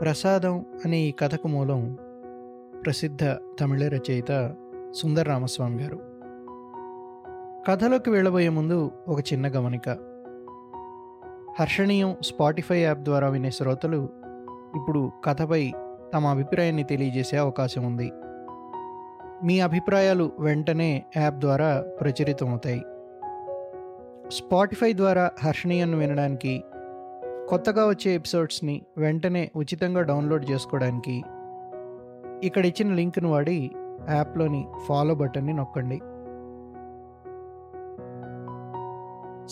ప్రసాదం అనే ఈ కథకు మూలం ప్రసిద్ధ తమిళ రచయిత సుందర రామస్వామి గారు. కథలోకి వెళ్ళబోయే ముందు ఒక చిన్న గమనిక. హర్షణీయం స్పాటిఫై యాప్ ద్వారా వినే శ్రోతలు ఇప్పుడు కథపై తమ అభిప్రాయాన్ని తెలియజేసే అవకాశం ఉంది. మీ అభిప్రాయాలు వెంటనే యాప్ ద్వారా ప్రచురితమవుతాయి. స్పాటిఫై ద్వారా హర్షణీయాన్ని వినడానికి కొత్తగా వచ్చే ఎపిసోడ్స్ని వెంటనే ఉచితంగా డౌన్లోడ్ చేసుకోవడానికి ఇక్కడ ఇచ్చిన లింక్ను వాడి యాప్లోని ఫాలో బటన్ని నొక్కండి.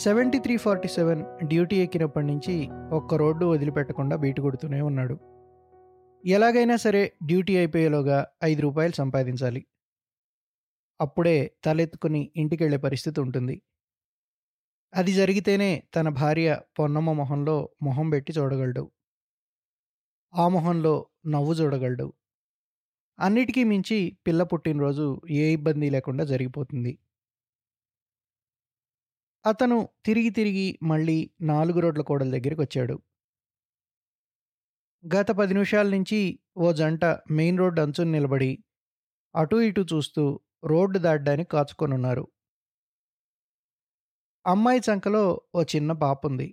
Seventy three forty seven duty ఎక్కినప్పటి నుంచి ఒక్క రోడ్డు వదిలిపెట్టకుండా బీటు కొడుతూనే ఉన్నాడు. ఎలాగైనా సరే డ్యూటీ అయిపోయేలోగా ఐదు రూపాయలు సంపాదించాలి. అప్పుడే తలెత్తుకుని ఇంటికెళ్ళే పరిస్థితి ఉంటుంది. అది జరిగితేనే తన భార్య పొన్నమ్మ మొహంలో మొహం పెట్టి చూడగలడు. ఆ మొహంలో నవ్వు చూడగలడు. అన్నిటికీ మించి పిల్ల పుట్టినరోజు ఏ ఇబ్బంది లేకుండా జరిగిపోతుంది. అతను తిరిగి తిరిగి మళ్ళీ నాలుగు రోడ్ల కోడల దగ్గరికి వచ్చాడు. గత పది నిమిషాల నుంచి ఓ జంట మెయిన్ రోడ్డు అంచుని నిలబడి అటూ ఇటూ చూస్తూ రోడ్డు దాటడానికి కాచుకొనున్నారు. అమ్మాయి చంకలో ఓ చిన్న పాప ఉంది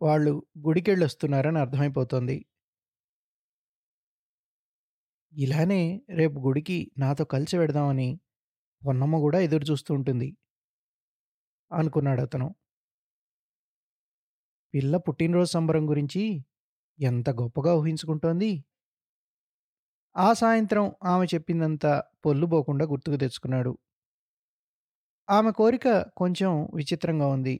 వాళ్ళు గుడికెళ్ళొస్తున్నారని అర్థమైపోతుంది. ఇలానే రేపు గుడికి నాతో కలిసి వెడదామని పొన్నమ్మ కూడా ఎదురు చూస్తూ ఉంటుంది. అనుకున్నాడు అతను పిల్ల పుట్టినరోజు సంబరం గురించి ఎంత గొప్పగా ఊహించుకుంటోంది. ఆ సాయంత్రం ఆమె చెప్పిందంతా పొల్లుపోకుండా గుర్తుకు తెచ్చుకున్నాడు. ఆమె కోరిక కొంచెం విచిత్రంగా ఉంది.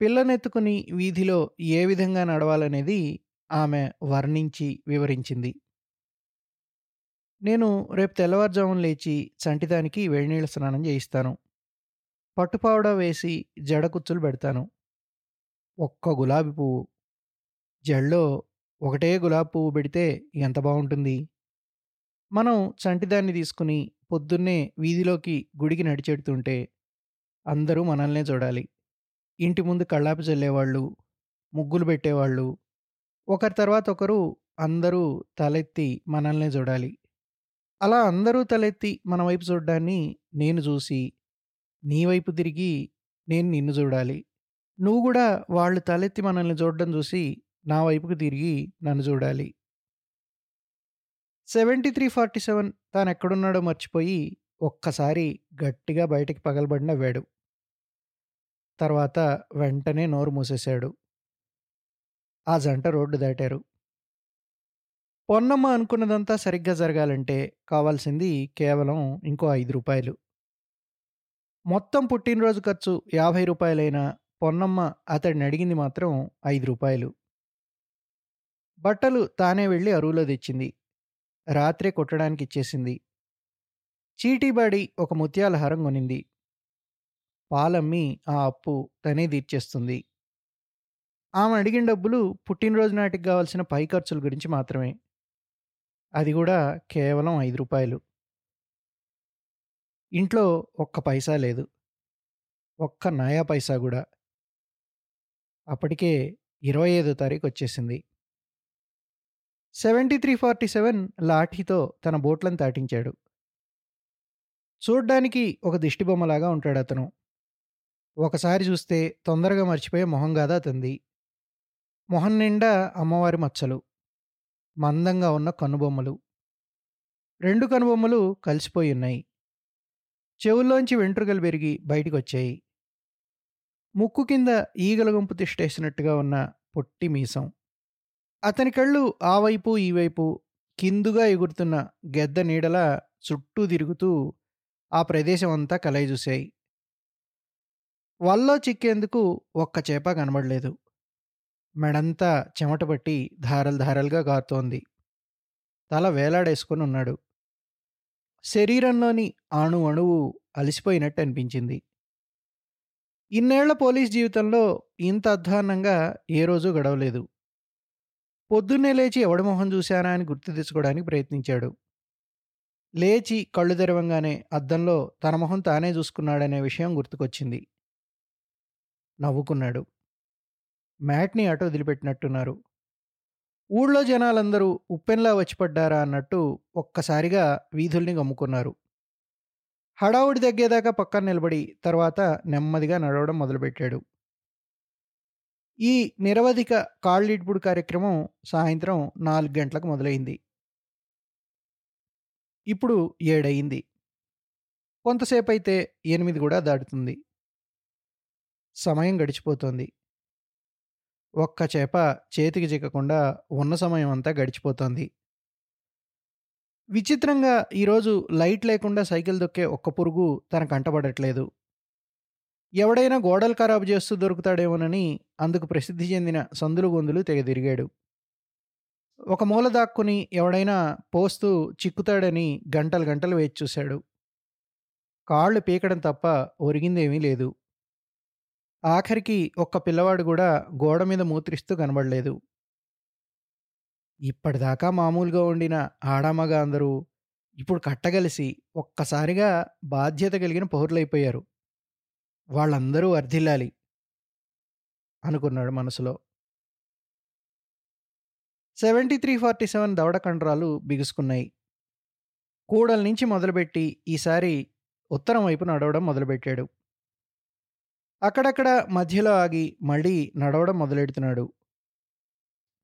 పిల్లనెత్తుకుని వీధిలో ఏ విధంగా నడవాలనేది ఆమె వర్ణించి వివరించింది. నేను రేపు తెల్లవారుజామున లేచి చంటిదానికి వేడినీళ్ళ స్నానం చేయిస్తాను. పట్టుపావడా వేసి జడకుచ్చులు పెడతాను. ఒక్క గులాబీ పువ్వు. జడలో ఒకటే గులాబీ పువ్వు పెడితే ఎంత బాగుంటుంది? మనం చంటిదాన్ని తీసుకుని పొద్దున్నే వీధిలోకి గుడికి నడిచెడుతుంటే అందరూ మనల్నే చూడాలి. ఇంటి ముందు కళ్ళాపి చల్లేవాళ్ళు ముగ్గులు పెట్టేవాళ్ళు ఒకరి తర్వాత ఒకరు అందరూ తలెత్తి మనల్నే చూడాలి. అలా అందరూ తలెత్తి మన వైపు చూడడాన్ని నేను చూసి నీ వైపు తిరిగి నేను నిన్ను చూడాలి. నువ్వు కూడా వాళ్ళు తలెత్తి మనల్ని చూడడం చూసి నా వైపుకు తిరిగి నన్ను చూడాలి. సెవెంటీ త్రీ ఫార్టీ సెవెన్ తాను ఎక్కడున్నాడో మర్చిపోయి ఒక్కసారి గట్టిగా బయటికి పగలబడి నవ్వాడు తర్వాత వెంటనే నోరు మూసేశాడు. ఆ జంట రోడ్డు దాటారు. పొన్నమ్మ అనుకున్నదంతా సరిగ్గా జరగాలంటే కావాల్సింది కేవలం ఇంకో ఐదు రూపాయలు. మొత్తం పుట్టినరోజు ఖర్చు యాభై రూపాయలైనా పొన్నమ్మ అతడిని అడిగింది మాత్రం ఐదు రూపాయలు. బట్టలు తానే వెళ్ళి అరువులో తెచ్చింది. రాత్రే కొట్టడానికి ఇచ్చేసింది చీటీబాడి ఒక ముత్యాల హారం కొనింది. పాలమ్మి ఆ అప్పు తనే తీర్చేస్తుంది. ఆమె అడిగిన డబ్బులు పుట్టినరోజు నాటికి కావాల్సిన పై ఖర్చుల గురించి మాత్రమే. అది కూడా కేవలం ఐదు రూపాయలు. ఇంట్లో ఒక్క పైసా లేదు. ఒక్క నయా పైసా కూడా. అప్పటికే ఇరవై ఐదో తారీఖు వచ్చేసింది. సెవెంటీ త్రీ ఫార్టీ సెవెన్ లాఠీతో తన బోట్లను తాటించాడు చూడ్డానికి ఒక దిష్టిబొమ్మలాగా ఉంటాడు అతను. ఒకసారి చూస్తే తొందరగా మర్చిపోయే మొహం కాదా అతంది మొహం నిండా అమ్మవారి మచ్చలు మందంగా ఉన్న కనుబొమ్మలు. రెండు కనుబొమ్మలు కలిసిపోయి ఉన్నాయి. చెవుల్లోంచి వెంట్రుకలు పెరిగి బయటికి వచ్చాయి ముక్కు కింద ఈగల గుంపు తిష్టేసినట్టుగా ఉన్న పొట్టి మీసం. అతని కళ్ళు ఆ వైపు ఈ వైపు కిందుగా ఎగురుతున్న గెద్ద నీడలా చుట్టూ తిరుగుతూ ఆ ప్రదేశం అంతా కలయి చూశాయి. వల్లో చిక్కేందుకు ఒక్క చేప కనబడలేదు. మెడంతా చెమట పట్టి ధారలు ధారలుగా గారుతోంది. తల వేలాడేసుకొని ఉన్నాడు. శరీరంలోని అణు అణువు అలసిపోయినట్టు అనిపించింది. ఇన్నేళ్ళ పోలీస్ జీవితంలో ఇంత అధ్వాన్నంగా ఏ రోజు గడవలేదు. పొద్దున్నే లేచి ఎవడి మొహం చూశానా అని గుర్తు తెచ్చుకోవడానికి ప్రయత్నించాడు లేచి కళ్ళు తెరవంగానే అద్దంలో తన మొహం తానే చూసుకున్నాడనే విషయం గుర్తుకొచ్చింది నవ్వుకున్నాడు మ్యాట్ని అటు వదిలిపెట్టినట్టున్నారు ఊళ్ళో జనాలందరూ ఉప్పెన్లా వచ్చిపడ్డారా అన్నట్టు ఒక్కసారిగా వీధుల్ని గమ్ముకున్నారు. హడావుడి తగ్గేదాకా పక్కన నిలబడి తర్వాత నెమ్మదిగా నడవడం మొదలుపెట్టాడు. ఈ నిరవధిక కాళ్ళీడ్పుడు కార్యక్రమం సాయంత్రం నాలుగు గంటలకు మొదలైంది. ఇప్పుడు 7 అయింది. కొంతసేపైతే ఎనిమిది కూడా దాటుతుంది. సమయం గడిచిపోతోంది. ఒక్క చేప చేతికి చిక్కకుండా ఉన్న సమయం అంతా గడిచిపోతోంది. విచిత్రంగా ఈరోజు లైట్ లేకుండా సైకిల్ దొక్కే ఒక్క పురుగు తన కంటపడట్లేదు. ఎవడైనా గోడలు ఖరాబు చేస్తూ దొరుకుతాడేమోనని అందుకు ప్రసిద్ధి చెందిన సందులు గొందులు తెగ తిరిగాడు. ఒక మూల దాక్కుని ఎవడైనా పోస్తూ చిక్కుతాడని గంటలు గంటలు వేచి చూశాడు. కాళ్ళు పీకడం తప్ప ఒరిగిందేమీ లేదు. ఆఖరికి ఒక్క పిల్లవాడు కూడా గోడ మీద మూత్రిస్తూ కనబడలేదు. ఇప్పటిదాకా మామూలుగా ఉండిన ఆడామగ అందరూ ఇప్పుడు కట్టగలిసి ఒక్కసారిగా బాధ్యత కలిగిన పౌరులైపోయారు. వాళ్ళందరూ వర్ధిల్లాలి. అనుకున్నాడు మనసులో. 7347 దవడ కండరాలు బిగుసుకున్నాయి. కూడల నుంచి మొదలుపెట్టి ఈసారి ఉత్తరం వైపు నడవడం మొదలుపెట్టాడు. అక్కడక్కడ మధ్యలో ఆగి మళ్ళీ నడవడం మొదలెడుతున్నాడు.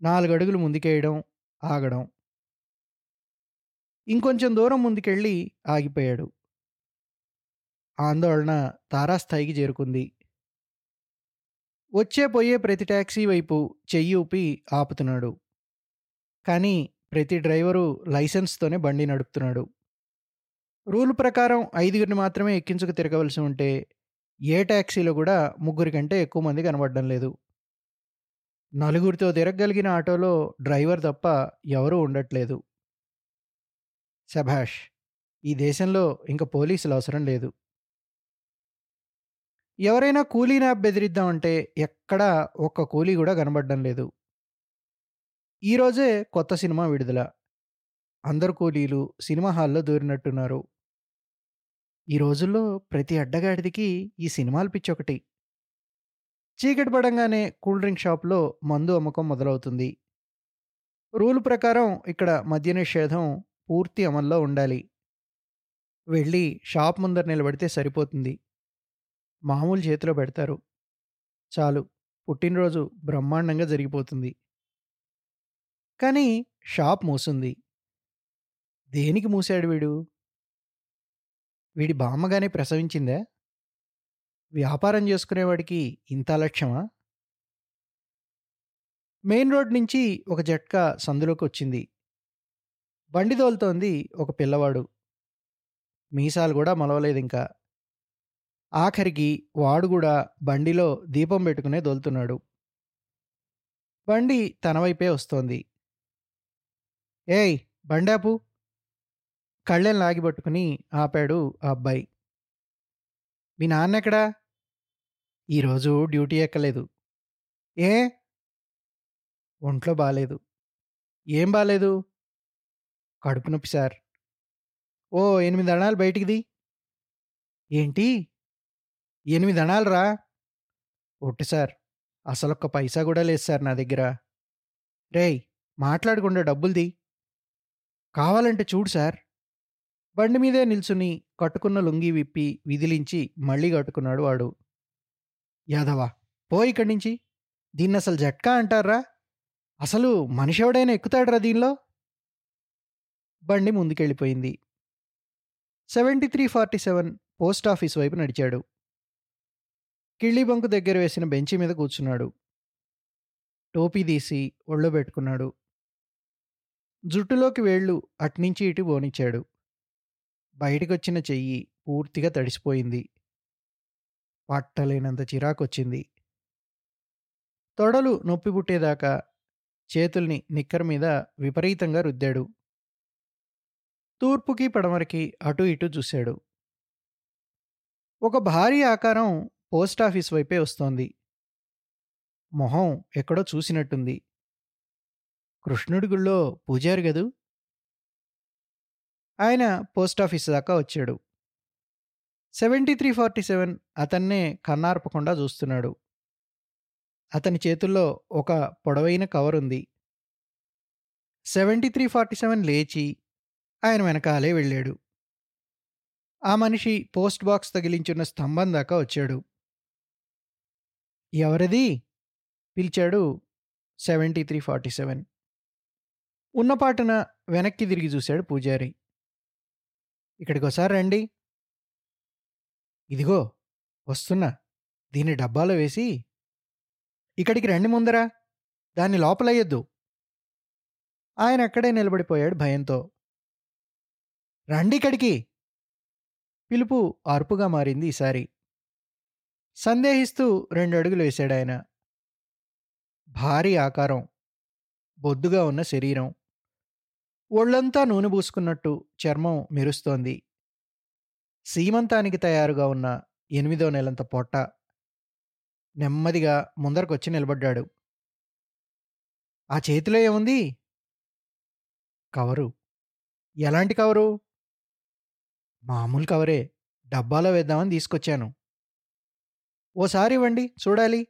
నాలుగడుగులు ముందుకేయడం, ఆగడం. ఇంకొంచెం దూరం ముందుకెళ్ళి ఆగిపోయాడు. ఆందోళన తారాస్థాయికి చేరుకుంది. వచ్చే పోయే ప్రతి టాక్సీ వైపు చెయ్యి ఊపి ఆపుతున్నాడు. కానీ ప్రతి డ్రైవరు లైసెన్స్తోనే బండి నడుపుతున్నాడు. రూల్ ప్రకారం ఐదుగురిని మాత్రమే ఎక్కించుకు తిరగవలసి ఉంటే ఏ టాక్సీలో కూడా ముగ్గురి కంటే ఎక్కువ మంది కనబడడం లేదు. నలుగురితో తిరగగలిగిన ఆటోలో డ్రైవర్ తప్ప ఎవరూ ఉండట్లేదు. శభాష్! ఈ దేశంలో ఇంక పోలీసులు అవసరం లేదు. ఎవరైనా కూలీ నాప్ బెదిరిద్దామంటే ఎక్కడా ఒక్క కూలీ కూడా కనబడడం లేదు. ఈరోజే కొత్త సినిమా విడుదల. అందరు కూలీలు సినిమా హాల్‌లో దూరినట్టున్నారు. ఈ రోజుల్లో ప్రతి అడ్డగాడిదికి ఈ సినిమాల పిచ్చొకటి. చీకటి పడంగానే కూల్ డ్రింక్ షాప్‌లో మందు అమ్మకం మొదలవుతుంది. రూల్ ప్రకారం ఇక్కడ మద్య నిషేధం పూర్తి అమల్లో ఉండాలి. వెళ్ళి షాప్ ముందర నిలబడితే సరిపోతుంది. మామూలు చేతిలో పెడతారు. చాలు పుట్టినరోజు బ్రహ్మాండంగా జరిగిపోతుంది. కానీ షాప్ మూసుంది. దేనికి మూసాడు వీడు? వీడి బామ్మగానే ప్రసవించిందా? వ్యాపారం చేసుకునేవాడికి ఇంత లక్ష్యమా మెయిన్ రోడ్ నుంచి ఒక జట్కా సందులోకొచ్చింది. బండి తోలుతోంది ఒక పిల్లవాడు. మీసాలు కూడా మొలవలేదింకా. ఆఖరికి వాడు కూడా బండిలో దీపం పెట్టుకునే దోలుతున్నాడు. బండి తన వైపే వస్తోంది. ఏయ్! బండాపు. కళ్ళెం లాగిపట్టుకుని ఆపాడు ఆ అబ్బాయి. మీ నాన్నెక్కడా? ఈరోజు డ్యూటీ ఎక్కలేదు. ఏ? ఒంట్లో బాలేదు. ఏం బాలేదు? కడుపు నొప్పి సార్. ఓ ఎనిమిది అణాలు బయటికిది ఏంటి ఎనిమిది 8 అణాలురా? ఒట్టు సార్. అసలొక్క పైసా కూడా లేదు సార్ నా దగ్గర. రేయ్! మాట్లాడకుండా డబ్బులు కావాలంటే చూడు సార్. బండి మీదే నిల్చుని కట్టుకున్న లుంగీ విప్పి విదిలించి మళ్ళీ కట్టుకున్నాడు వాడు. యాదవా పో ఇక్కడి నుంచి. దీన్నసలు జట్కా అంటార్రా? అసలు మనిషి ఎవడైనా ఎక్కుతాడరా దీనిలో? బండి ముందుకెళ్ళిపోయింది. Seventy three forty seven post office వైపు నడిచాడు. కిళ్ళిబంకు దగ్గర వేసిన బెంచి మీద కూర్చున్నాడు. టోపీ తీసి ఒళ్ళో పెట్టుకున్నాడు. జుట్టులోకి వేళ్ళు అట్నుంచి ఇటు బోనిచ్చాడు బయటికొచ్చిన చెయ్యి పూర్తిగా తడిసిపోయింది. పట్టలేనంత చిరాకొచ్చింది. తొడలు నొప్పి పుట్టేదాకా చేతుల్ని నిక్కర్ మీద విపరీతంగా రుద్దాడు. తూర్పుకి పడమరకి అటూ ఇటూ చూశాడు. ఒక భారీ ఆకారం పోస్టాఫీస్ వైపే వస్తోంది. మొహం ఎక్కడో చూసినట్టుంది. కృష్ణుడి గుళ్ళో పూజారి గదూ? ఆయన పోస్టాఫీస్ దాకా వచ్చాడు. 7347 అతన్నే కన్నార్పకుండా చూస్తున్నాడు. అతని చేతుల్లో ఒక పొడవైన కవరుంది. సెవెంటీ త్రీ ఫార్టీ సెవెన్ లేచి ఆయన వెనకాలే వెళ్ళాడు ఆ మనిషి పోస్ట్ బాక్స్ తగిలించున్న స్తంభం దాకా వచ్చాడు ఎవరిది? పిలిచాడు సెవెంటీ త్రీ ఫార్టీ సెవెన్. ఉన్నపాటున వెనక్కి తిరిగి చూశాడు పూజారి. ఇక్కడికి ఒకసారి రండి. ఇదిగో వస్తున్నా. దీన్ని డబ్బాలో వేసి ఇక్కడికి రండి ముందరా. దాన్ని లోపలయ్యొద్దు. ఆయన అక్కడే నిలబడిపోయాడు భయంతో. రండి ఇక్కడికి. పిలుపు అరుపుగా మారింది ఈసారి. సందేహిస్తూ రెండు అడుగులు వేశాడు ఆయన భారీ ఆకారం బొద్దుగా ఉన్న శరీరం. ఒళ్ళంతా నూనె పూసుకున్నట్టు చర్మం మెరుస్తోంది. సీమంతానికి తయారుగా ఉన్న ఎనిమిదో నెలంత పొట్ట నెమ్మదిగా ముందరకొచ్చి నిలబడ్డాడు. ఆ చేతిలో ఏముంది? కవరు. ఎలాంటి కవరు? మామూలు కవరే. డబ్బాలో వేద్దామని తీసుకొచ్చాను. ఓసారి ఇవ్వండి చూడాలి.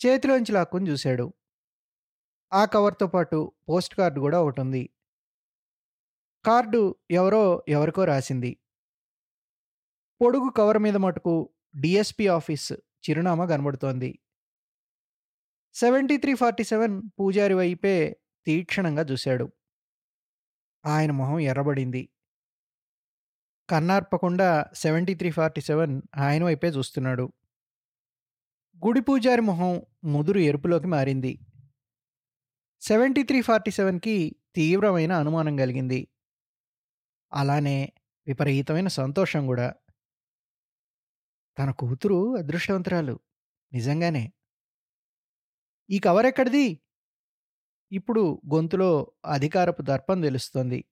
చేతిలోంచి లాక్కుని చూశాడు. ఆ కవర్తో పాటు పోస్ట్ కార్డు కూడా ఒకటి ఉంది కార్డు ఎవరో ఎవరికో రాసింది. పొడుగు కవర్ మీద మటుకు డిఎస్పి ఆఫీస్ చిరునామా కనబడుతోంది. సెవెంటీ త్రీ ఫార్టీ సెవెన్ పూజారి వైపే తీక్షణంగా చూశాడు. ఆయన మొహం ఎర్రబడింది. కన్నార్పకుండా సెవెంటీ త్రీ ఫార్టీ సెవెన్ ఆయన వైపే చూస్తున్నాడు. గుడి పూజారి మొహం ముదురు ఎరుపులోకి మారింది. సెవెంటీ త్రీ ఫార్టీ సెవెన్కి తీవ్రమైన అనుమానం కలిగింది. అలానే విపరీతమైన సంతోషం కూడా. తన కూతురు అదృష్టవంతురాలు. నిజంగానే. ఈ కవర్ ఎక్కడిది? ఇప్పుడు గొంతులో అధికారపు దర్పం తెలుస్తోంది.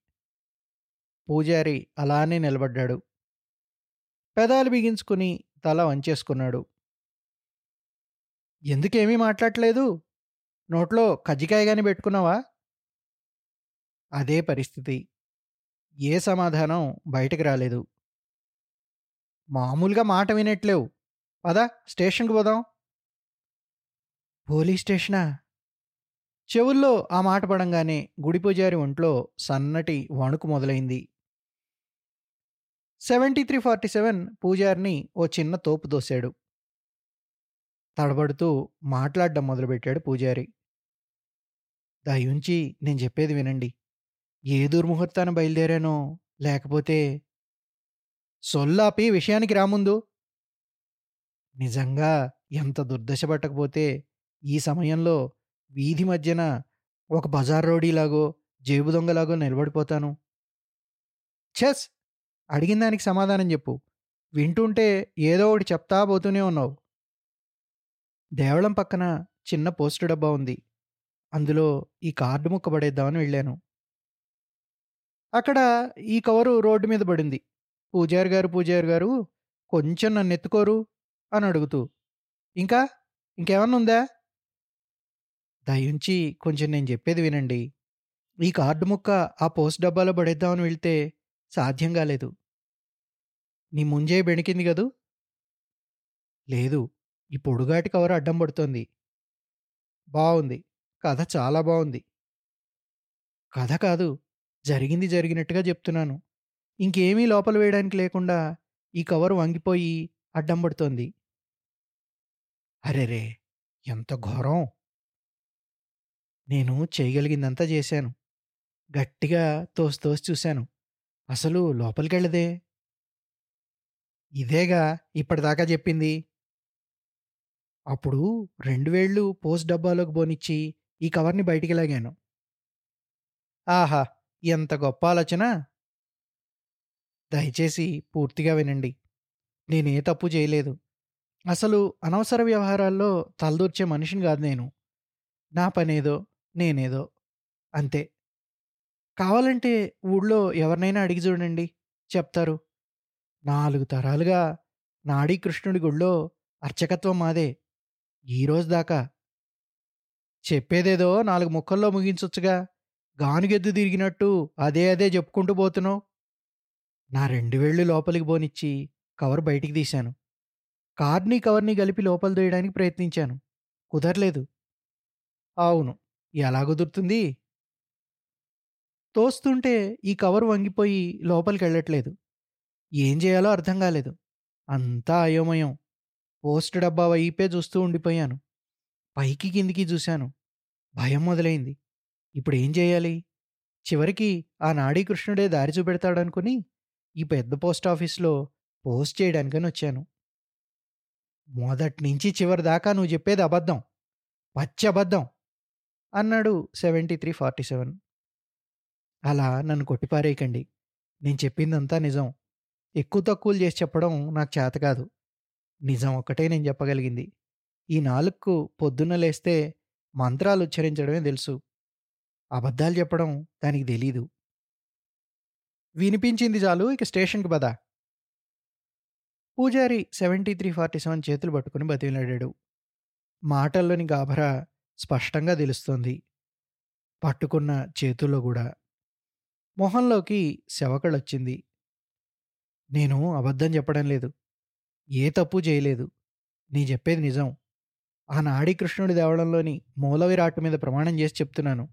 పూజారి అలానే నిలబడ్డాడు. పెదాలు బిగించుకుని తల వంచేసుకున్నాడు. ఎందుకేమీ మాట్లాడట్లేదు? నోట్లో కజ్జికాయ కానీ పెట్టుకున్నావా? అదే పరిస్థితి. ఏ సమాధానం బయటకు రాలేదు. మామూలుగా మాట వినట్లేవు. పదా స్టేషన్కి పోదాం. పోలీస్ స్టేషనా? చెవుల్లో ఆ మాట పడంగానే గుడి పూజారి ఒంట్లో సన్నటి వణుకు మొదలైంది. సెవెంటీ త్రీ ఫార్టీ సెవెన్ పూజారిని ఓ చిన్న తోపు దోశాడు తడబడుతూ మాట్లాడడం మొదలుపెట్టాడు పూజారి. దయుంచి నేను చెప్పేది వినండి. ఏ దుర్ముహూర్తాన బయలుదేరానో లేకపోతే సొల్లాపి విషయానికి రాముందు. నిజంగా ఎంత దుర్దశ పట్టకపోతే ఈ సమయంలో వీధి మధ్యన ఒక బజార్ రోడీలాగో జేబు దొంగలాగో నిలబడిపోతాను. చెస్ అడిగిన దానికి సమాధానం చెప్పు. వింటుంటే ఏదో ఒకటి చెప్తా పోతూనే ఉన్నావు. దేవళం పక్కన చిన్న పోస్టు డబ్బా ఉంది. అందులో ఈ కార్డు ముక్క పడేద్దామని వెళ్ళాను. అక్కడ ఈ కవరు రోడ్డు మీద పడింది. పూజారి గారు పూజారి గారు కొంచెం నన్ను ఎత్తుకోరు అని అడుగుతూ ఇంకా? ఇంకేమన్నా ఉందా? దయించి కొంచెం నేను చెప్పేది వినండి. ఈ కార్డు ముక్క ఆ పోస్ట్ డబ్బాలో పడేద్దామని వెళ్తే సాధ్యం కాలేదు. నీ ముంజే బెణికింది కదూ? లేదు. ఈ పొడుగాటి కవర్ అడ్డం పడుతోంది. బాగుంది కథ చాలా బాగుంది కథ కాదు. జరిగింది జరిగినట్టుగా చెప్తున్నాను. ఇంకేమీ లోపల వేయడానికి లేకుండా ఈ కవర్ వంగిపోయి అడ్డం పడుతోంది. అరెరే! ఎంత ఘోరం! నేను చేయగలిగిందంతా చేశాను. గట్టిగా తోసి తోసి చూశాను. అసలు లోపలికెళ్ళదే. ఇదేగా ఇప్పటిదాకా చెప్పింది. అప్పుడు రెండు వేళ్ళు పోస్ట్ డబ్బాలోకి పోనిచ్చి ఈ కవర్ని బయటికి లాగాను. ఆహా! ఎంత గొప్ప ఆలోచన! దయచేసి పూర్తిగా వినండి. నేనే తప్పు చేయలేదు. అసలు అనవసర వ్యవహారాల్లో తలదూర్చే మనిషిని కాదు నేను. నా పనేదో నేనేదో. అంతే. కావాలంటే ఊళ్ళో ఎవరినైనా అడిగి చూడండి. చెప్తారు. నాలుగు తరాలుగా నాడీ కృష్ణుడి గుళ్ళో అర్చకత్వం మాదే. ఈరోజు దాకా. చెప్పేదేదో నాలుగు ముక్కల్లో ముగించొచ్చుగా. గానుగెద్దు తిరిగినట్టు అదే అదే చెప్పుకుంటూ పోతున్నావు. నా రెండు వేళ్ళు లోపలికి పోనిచ్చి కవర్ బయటికి తీశాను. కార్ని కవర్ని కలిపి లోపల దొయ్యడానికి ప్రయత్నించాను. కుదరలేదు. అవును. ఎలా కుదురుతుంది? తోస్తుంటే ఈ కవర్ వంగిపోయి లోపలికెళ్ళట్లేదు. ఏం చేయాలో అర్థం కాలేదు. అంతా అయోమయం. పోస్ట్ డబ్బా వైపే చూస్తూ ఉండిపోయాను. పైకి కిందికి చూశాను. భయం మొదలైంది. ఇప్పుడేం చేయాలి చివరికి ఆ నాడీ కృష్ణుడే దారి చూపెడతాడనుకుని ఈ పెద్ద పోస్టాఫీస్‌లో పోస్ట్ చేయడానికని వచ్చాను. మొదట్నించి చివరి దాకా నువ్వు చెప్పేది అబద్ధం. పచ్చి అబద్ధం. అన్నాడు 7347. అలా నన్ను కొట్టిపారేయకండి. నేను చెప్పిందంతా నిజం. ఎక్కువ తక్కువలు చేసి చెప్పడం నాకు చేత కాదు. నిజం ఒక్కటే నేను చెప్పగలిగింది. ఈ నాలుక్కు పొద్దున్న లేస్తే మంత్రాలు ఉచ్చరించడమే తెలుసు. అబద్ధాలు చెప్పడం దానికి తెలీదు. వినిపించింది చాలు ఇక స్టేషన్‌కి పద. పూజారి 7347 చేతులు పట్టుకుని బతిమిలాడాడు. మాటల్లోని గాభరా స్పష్టంగా తెలుస్తోంది. పట్టుకున్న చేతుల్లో కూడా మొహంలోకి శవకళొచ్చింది నేను అబద్ధం చెప్పడం లేదు. ఏ తప్పు చేయలేదు. నీ చెప్పేది నిజం. ఆ నాడి కృష్ణుడి దేవళంలోని మూల విరాట్ మీద ప్రమాణం చేసి చెప్తున్నాను.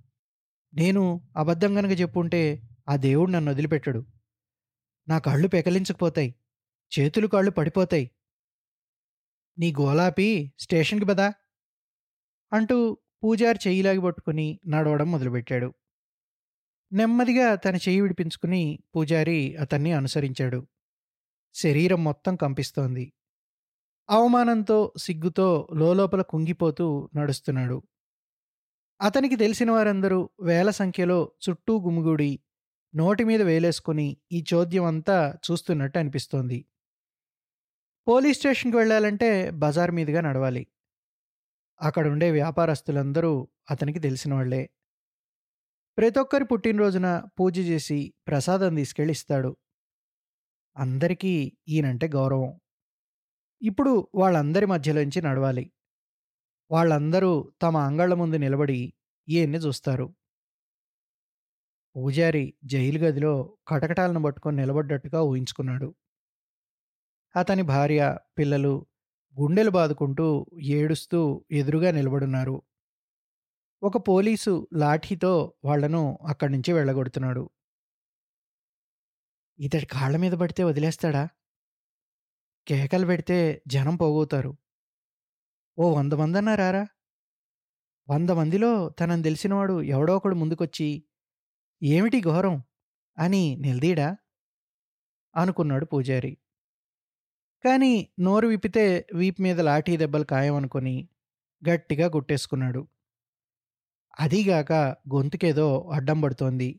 నేను అబద్ధం గనక చెప్పుంటే ఆ దేవుడు నన్ను వదిలిపెట్టడు. నా కళ్ళు పెకలించకపోతాయి చేతులు కాళ్ళు పడిపోతాయి. నీ గోలాపి స్టేషన్‌కి పదా అంటూ పూజారి చెయ్యిలాగి పట్టుకుని నడవడం మొదలుపెట్టాడు. నెమ్మదిగా తన చెయ్యి విడిపించుకుని పూజారి అతన్ని అనుసరించాడు. శరీరం మొత్తం కంపిస్తోంది. అవమానంతో, సిగ్గుతో లోలోపల కుంగిపోతూ నడుస్తున్నాడు. అతనికి తెలిసిన వారందరూ వేల సంఖ్యలో చుట్టూ గుమిగూడి నోటి మీద వేలేసుకుని ఈ చోద్యం అంతా చూస్తున్నట్టు అనిపిస్తోంది. పోలీస్ స్టేషన్‌కి వెళ్ళాలంటే బజార్ మీదుగా నడవాలి. అక్కడుండే వ్యాపారస్తులందరూ అతనికి తెలిసిన వాళ్ళే ప్రతి ఒక్కరి పుట్టినరోజున పూజ చేసి ప్రసాదం తీసుకెళ్ళి ఇస్తాడు. అందరికీ ఈయనంటే గౌరవం. ఇప్పుడు వాళ్ళందరి మధ్యలోంచి నడవాలి. వాళ్ళందరూ తమ అంగళ్ళ ముందు నిలబడి ఈయన్ని చూస్తారు. పూజారి జైలు గదిలో కటకటాలను పట్టుకొని నిలబడ్డట్టుగా ఊహించుకున్నాడు. అతని భార్య, పిల్లలు గుండెలు బాదుకుంటూ ఏడుస్తూ ఎదురుగా నిలబడున్నారు. ఒక పోలీసు లాఠీతో వాళ్ళను అక్కడి నుంచి వెళ్ళగొడుతున్నాడు. ఇతడి కాళ్ళ మీద పడితే వదిలేస్తాడా? కేకలు పెడితే జనం పోగవుతారు. ఓ వంద మందన్నా రారా? వంద మందిలో తనని తెలిసినవాడు ఎవడో ఒకడు ముందుకొచ్చి ఏమిటి ఘోరం అని నిలదీడా అనుకున్నాడు పూజారి. కానీ నోరు విప్పితే వీపు మీద లాఠీ దెబ్బలు ఖాయమనుకొని గట్టిగా గుట్టేసుకున్నాడు. అదీగాక గొంతుకేదో అడ్డం పడుతోంది.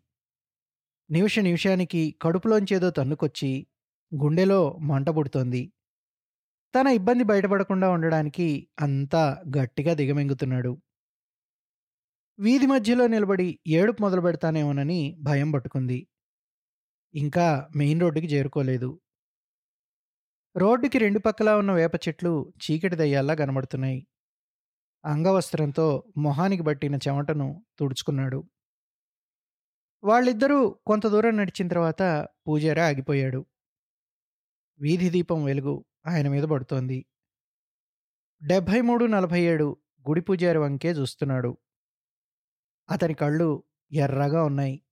నిమిష నిమిషానికి కడుపులోంచేదో తన్నుకొచ్చి గుండెలో మంట పుడుతోంది. తన ఇబ్బంది బయటపడకుండా ఉండడానికి అంతా గట్టిగా దిగమింగుతున్నాడు. వీధి మధ్యలో నిలబడి ఏడుపు మొదలు పెడతానేమోనని భయం పట్టుకుంది. ఇంకా మెయిన్ రోడ్డుకి చేరుకోలేదు. రోడ్డుకి రెండు పక్కలా ఉన్న వేప చెట్లు చీకటి దయ్యాల్లా కనబడుతున్నాయి. అంగవస్త్రంతో మొహానికి బట్టిన చెమటను తుడుచుకున్నాడు. వాళ్ళిద్దరూ కొంత దూరం నడిచిన తర్వాత పూజారి ఆగిపోయాడు. వీధి దీపం వెలుగు ఆయన మీద పడుతోంది. 7347 గుడి పూజారి వంకే చూస్తున్నాడు. అతని కళ్ళు ఎర్రగా ఉన్నాయి.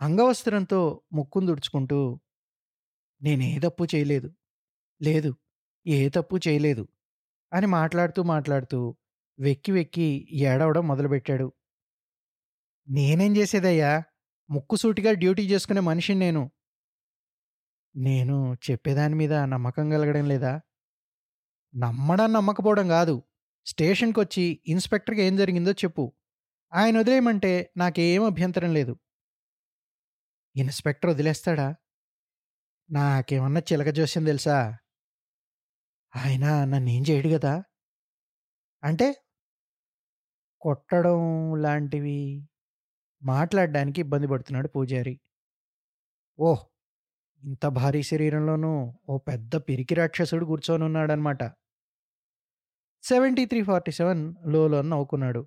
అంగవస్త్రంతో ముక్కును దుడుచుకుంటూ నేనే తప్పు చేయలేదు. లేదు. ఏ తప్పు చేయలేదు. అని మాట్లాడుతూ మాట్లాడుతూ వెక్కి వెక్కి ఏడవడం మొదలుపెట్టాడు. నేనేం చేసేదయ్యా? ముక్కుసూటిగా డ్యూటీ చేసుకునే మనిషిని నేను. నేను చెప్పేదాని మీద నమ్మకం కలగడం లేదా? నమ్మడం నమ్మకపోవడం కాదు స్టేషన్కి వచ్చి ఇన్స్‌పెక్టర్‌కి ఏం జరిగిందో చెప్పు. ఆయన వదిలేయమంటే నాకేం అభ్యంతరం లేదు. ఇన్స్‌పెక్టర్ వదిలేస్తాడా? నాకేమన్నా చిలక జోస్యం తెలుసా? ఆయన నన్నేం చేయడు కదా అంటే? కొట్టడం లాంటివి మాట్లాడడానికి ఇబ్బంది పడుతున్నాడు పూజారి. ఓహ్! ఇంత భారీ శరీరంలోనూ ఓ పెద్ద పిరికి రాక్షసుడు కూర్చొనున్నాడనమాట. 7347 లోలో నవ్వుకున్నాడు.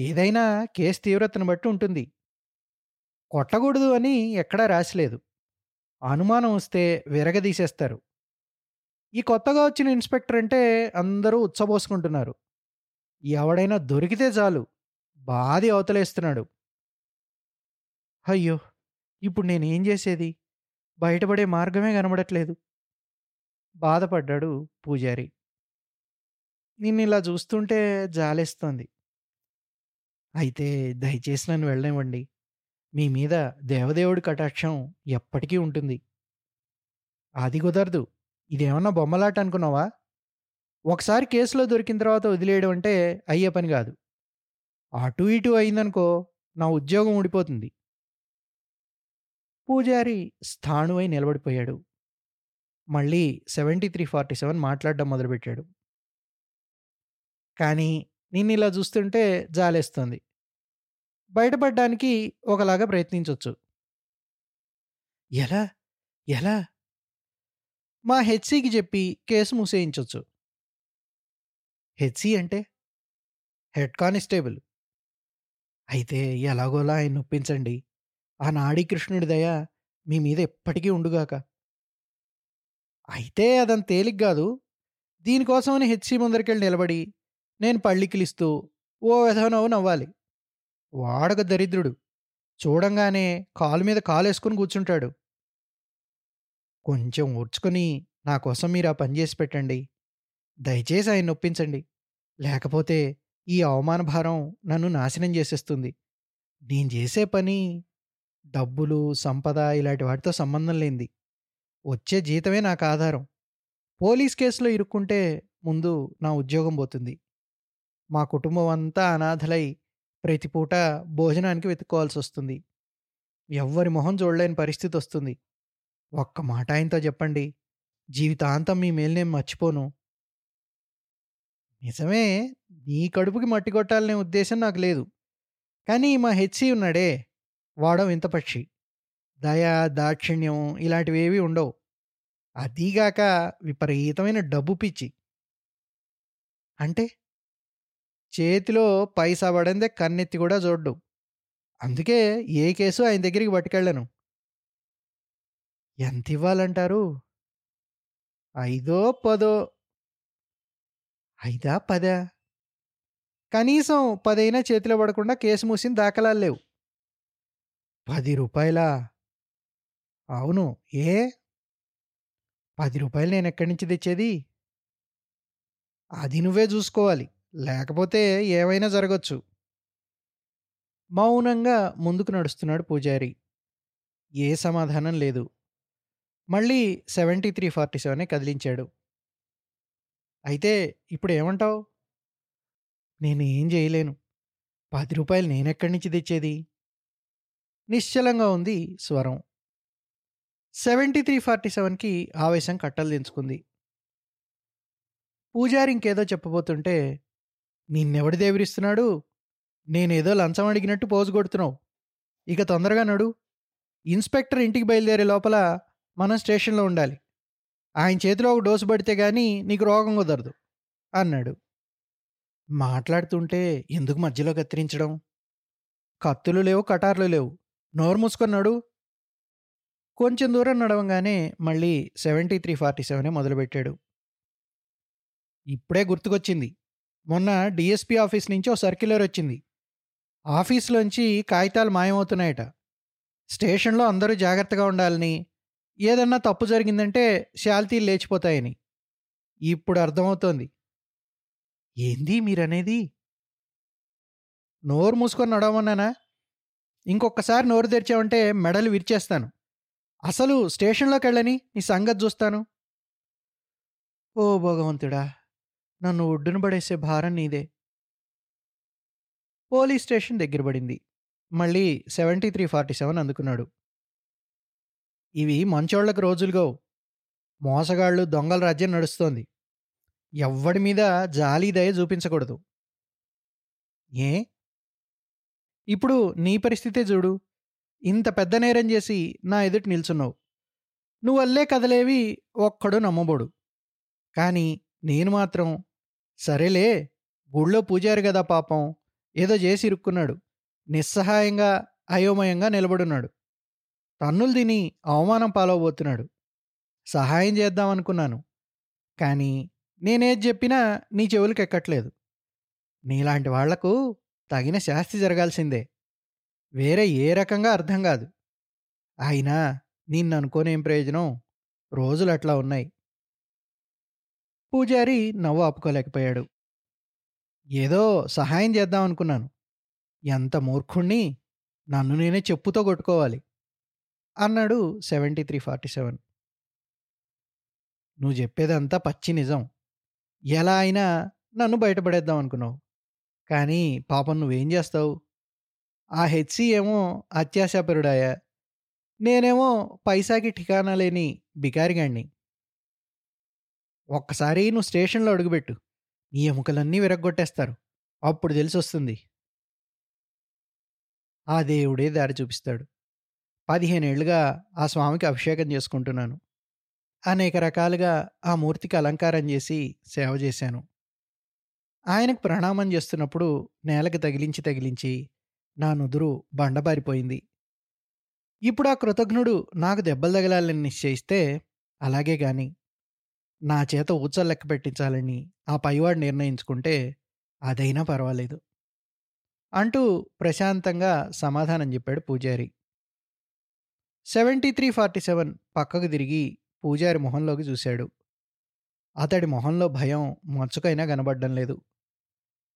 ఏదైనా కేసు తీవ్రతను బట్టి ఉంటుంది. కొట్టకూడదు అని ఎక్కడా రాసిలేదు. అనుమానం వస్తే విరగదీసేస్తారు. ఈ కొత్తగా వచ్చిన ఇన్స్‌పెక్టర్ అంటే అందరూ ఉచ్చబోసుకుంటున్నారు. ఎవడైనా దొరికితే చాలు బాది అవతలేస్తున్నాడు. అయ్యో! ఇప్పుడు నేనేం చేసేది బయటపడే మార్గమే కనబడట్లేదు. బాధపడ్డాడు పూజారి. నిన్ను ఇలా చూస్తుంటే జాలేస్తోంది. అయితే దయచేసి నన్ను వెళ్ళనివ్వండి. మీ మీద దేవదేవుడి కటాక్షం ఎప్పటికీ ఉంటుంది. అది కుదరదు. ఇదేమన్నా బొమ్మలాట అనుకున్నావా? ఒకసారి కేసులో దొరికిన తర్వాత వదిలేయడం అంటే అయ్యే పని కాదు అటు ఇటు అయిందనుకో నా ఉద్యోగం ఊడిపోతుంది. పూజారి స్థాణువై నిలబడిపోయాడు. మళ్ళీ 7347 మాట్లాడడం మొదలుపెట్టాడు. కానీ నిన్నిలా చూస్తుంటే జాలేస్తోంది. బయటపడ్డానికి ఒకలాగా ప్రయత్నించవచ్చు ఎలా? ఎలా? మా హెచ్‌సికి చెప్పి కేసు మూసేయించవచ్చు హెచ్‌సి అంటే? Head constable. అయితే ఎలాగోలా ఆయన్నొప్పించండి. ఆ నాడీ కృష్ణుడి దయ మీ మీద ఎప్పటికీ ఉండుగాక. అయితే అదంత తేలిక కాదు దీనికోసమని హెచ్‌సి ముందరికెళ్ళి నిలబడి, నేను పళ్ళికిలిస్తూ ఓ వెధవ నవ్వాలి. వాడక దరిద్రుడు. చూడంగానే కాలు మీద కాలేసుకొని కూర్చుంటాడు. కొంచెం ఓర్చుకొని నా కోసం మీరు ఆ పని చేసి పెట్టండి. దయచేసి ఆయన్నొప్పించండి. లేకపోతే ఈ అవమాన భారం నన్ను నాశనం చేసేస్తుంది. నేను చేసే పని డబ్బులు, సంపద ఇలాంటి వాటితో సంబంధం లేనిది. వచ్చే జీతమే నాకు ఆధారం. పోలీస్ కేసులో ఇరుక్కుంటే ముందు నా ఉద్యోగం పోతుంది. మా కుటుంబం అంతా అనాథలై ప్రతి పూట భోజనానికి వెతుక్కోవాల్సొస్తుంది. ఎవ్వరి మొహం చూడలేని పరిస్థితి వస్తుంది ఒక్క మాట ఆయనతో చెప్పండి. జీవితాంతం మీ మేలు నేను మర్చిపోను. నిజమే. నీ కడుపుకి మట్టి కొట్టాలనే ఉద్దేశం నాకు లేదు. కానీ మా హెచ్‌సి ఉన్నాడే వాడం ఇంత పక్షి. దయ, దాక్షిణ్యం ఇలాంటివేవి ఉండవు. అదీగాక విపరీతమైన డబ్బు పిచ్చి. అంటే? చేతిలో పైసా పడందే కన్నెత్తి కూడా చూడ్డు అందుకే ఏ కేసు ఆయన దగ్గరికి పట్టుకెళ్ళను. ఎంతివ్వాలంటారు? ఐదో, పదో. ఐదా? పదా? కనీసం పదైనా చేతిలో పడకుండా కేసు మూసిన దాఖలాలు లేవు. పది రూపాయలా అవును. ఏ? పది రూపాయలు నేను ఎక్కడి నుంచి తెచ్చేది? అది నువ్వే చూసుకోవాలి. లేకపోతే ఏవైనా జరగచ్చు మౌనంగా ముందుకు నడుస్తున్నాడు పూజారి. ఏ సమాధానం లేదు. మళ్ళీ 7347 కదిలించాడు. అయితే ఇప్పుడు ఏమంటావ్ నేనేం చేయలేను. పది రూపాయలు నేనెక్కడి నుంచి తెచ్చేది? నిశ్చలంగా ఉంది స్వరం. 7347కి ఆవేశం కట్టలు దించుకుంది పూజారి ఇంకేదో చెప్పబోతుంటే, నిన్నెవడు దేవిరిస్తున్నాడు? నేనేదో లంచం అడిగినట్టు పోజు కొడుతున్నావు. ఇక తొందరగా నడు. ఇన్స్‌పెక్టర్ ఇంటికి బయలుదేరే లోపల మనం స్టేషన్‌లో ఉండాలి. ఆయన చేతిలో ఒక డోసు పడితే కానీ నీకు రోగం కుదరదు అన్నాడు. మాట్లాడుతుంటే ఎందుకు మధ్యలో కత్తిరించడం? కత్తులు లేవు, కటార్లు లేవు. నోరు మూసుకున్నాడు కొంచెం దూరం నడవంగానే మళ్ళీ 7347 మొదలుపెట్టాడు. ఇప్పుడే గుర్తుకొచ్చింది. మొన్న డిఎస్పీ ఆఫీస్ నుంచి ఓ సర్క్యులర్ వచ్చింది. ఆఫీస్‌లోంచి కాగితాలు మాయమవుతున్నాయట. స్టేషన్‌లో అందరూ జాగ్రత్తగా ఉండాలని, ఏదన్నా తప్పు జరిగిందంటే శాల్తీలు లేచిపోతాయని. ఇప్పుడు అర్థమవుతోంది. ఏంది మీరనేది? నోరు మూసుకొని నడవమన్నానా? ఇంకొకసారి నోరు తెరిచావంటే మెడలు విరిచేస్తాను. అసలు స్టేషన్లోకి వెళ్ళని నీ సంగతి చూస్తాను. ఓ భగవంతుడా! నన్ను ఒడ్డున పడేసే భారం నీదే. పోలీస్ స్టేషన్ దగ్గర పడింది. మళ్ళీ 7347 అందుకున్నాడు. ఇవి మంచోళ్ళకి రోజులుగో. మోసగాళ్ళు, దొంగల రాజ్యం నడుస్తోంది. ఎవ్వడి మీద జాలి, దయ చూపించకూడదు. ఏ? ఇప్పుడు నీ పరిస్థితే చూడు. ఇంత పెద్ద నేరం చేసి నా ఎదుటి నిల్చున్నావు. నువ్వల్లే కదలేవి ఒక్కడు నమ్మబోడు. కానీ నేను మాత్రం సరేలే గుళ్ళో పూజారు గదా పాపం ఏదో చేసి ఇరుక్కున్నాడు. నిస్సహాయంగా, అయోమయంగా నిలబడున్నాడు. తన్నులు తిని అవమానం పాలవబోతున్నాడు. సహాయం చేద్దామనుకున్నాను. కానీ నేనేది చెప్పినా నీ చెవులకెక్కట్లేదు. నీలాంటి వాళ్ళకు తగిన శాస్తి జరగాల్సిందే. వేరే ఏ రకంగా అర్థం కాదు. అయినా నిన్ను అనుకోనేం ప్రయోజనం? రోజులు అట్లా ఉన్నాయి. పూజారి నవ్వు ఆపుకోలేకపోయాడు. ఏదో సహాయం చేద్దాం అనుకున్నాను ఎంత మూర్ఖుణ్ణి నన్ను నేనే చెప్పుతో కొట్టుకోవాలి. అన్నాడు సెవెంటీ త్రీ ఫార్టీ సెవెన్. నువ్వు చెప్పేదంతా పచ్చి నిజం. ఎలా అయినా నన్ను బయటపడేద్దాం అనుకున్నావు. కానీ పాపం నువ్వేం చేస్తావు? ఆ హెచ్సి ఏమో అత్యాశాపరుడాయా? నేనేమో పైసాకి ఠికానా లేని బికారిగాణ్ణి. ఒక్కసారి నువ్వు స్టేషన్లో అడుగుపెట్టు నీ ఎముకలన్నీ విరగ్గొట్టేస్తారు. అప్పుడు తెలిసొస్తుంది. ఆ దేవుడే దారి చూపిస్తాడు. పదిహేనేళ్ళుగా ఆ స్వామికి అభిషేకం చేసుకుంటున్నాను. అనేక రకాలుగా ఆ మూర్తికి అలంకారం చేసి సేవ చేశాను. ఆయనకు ప్రణామం చేస్తున్నప్పుడు నేలకు తగిలించి తగిలించి నా నుదురు బండబారిపోయింది. ఇప్పుడు ఆ కృతజ్ఞుడు నాకు దెబ్బలు తగలాలని నిశ్చయిస్తే అలాగే గాని నా చేత ఊచలు లెక్క పెట్టించాలని ఆ పైవాడు నిర్ణయించుకుంటే అదైనా పర్వాలేదు. అంటూ ప్రశాంతంగా సమాధానం చెప్పాడు పూజారి. సెవెంటీ త్రీ ఫార్టీ సెవెన్ పక్కకు తిరిగి పూజారి మొహంలోకి చూశాడు. అతడి మొహంలో భయం మచ్చుకైనా కనబడడం లేదు.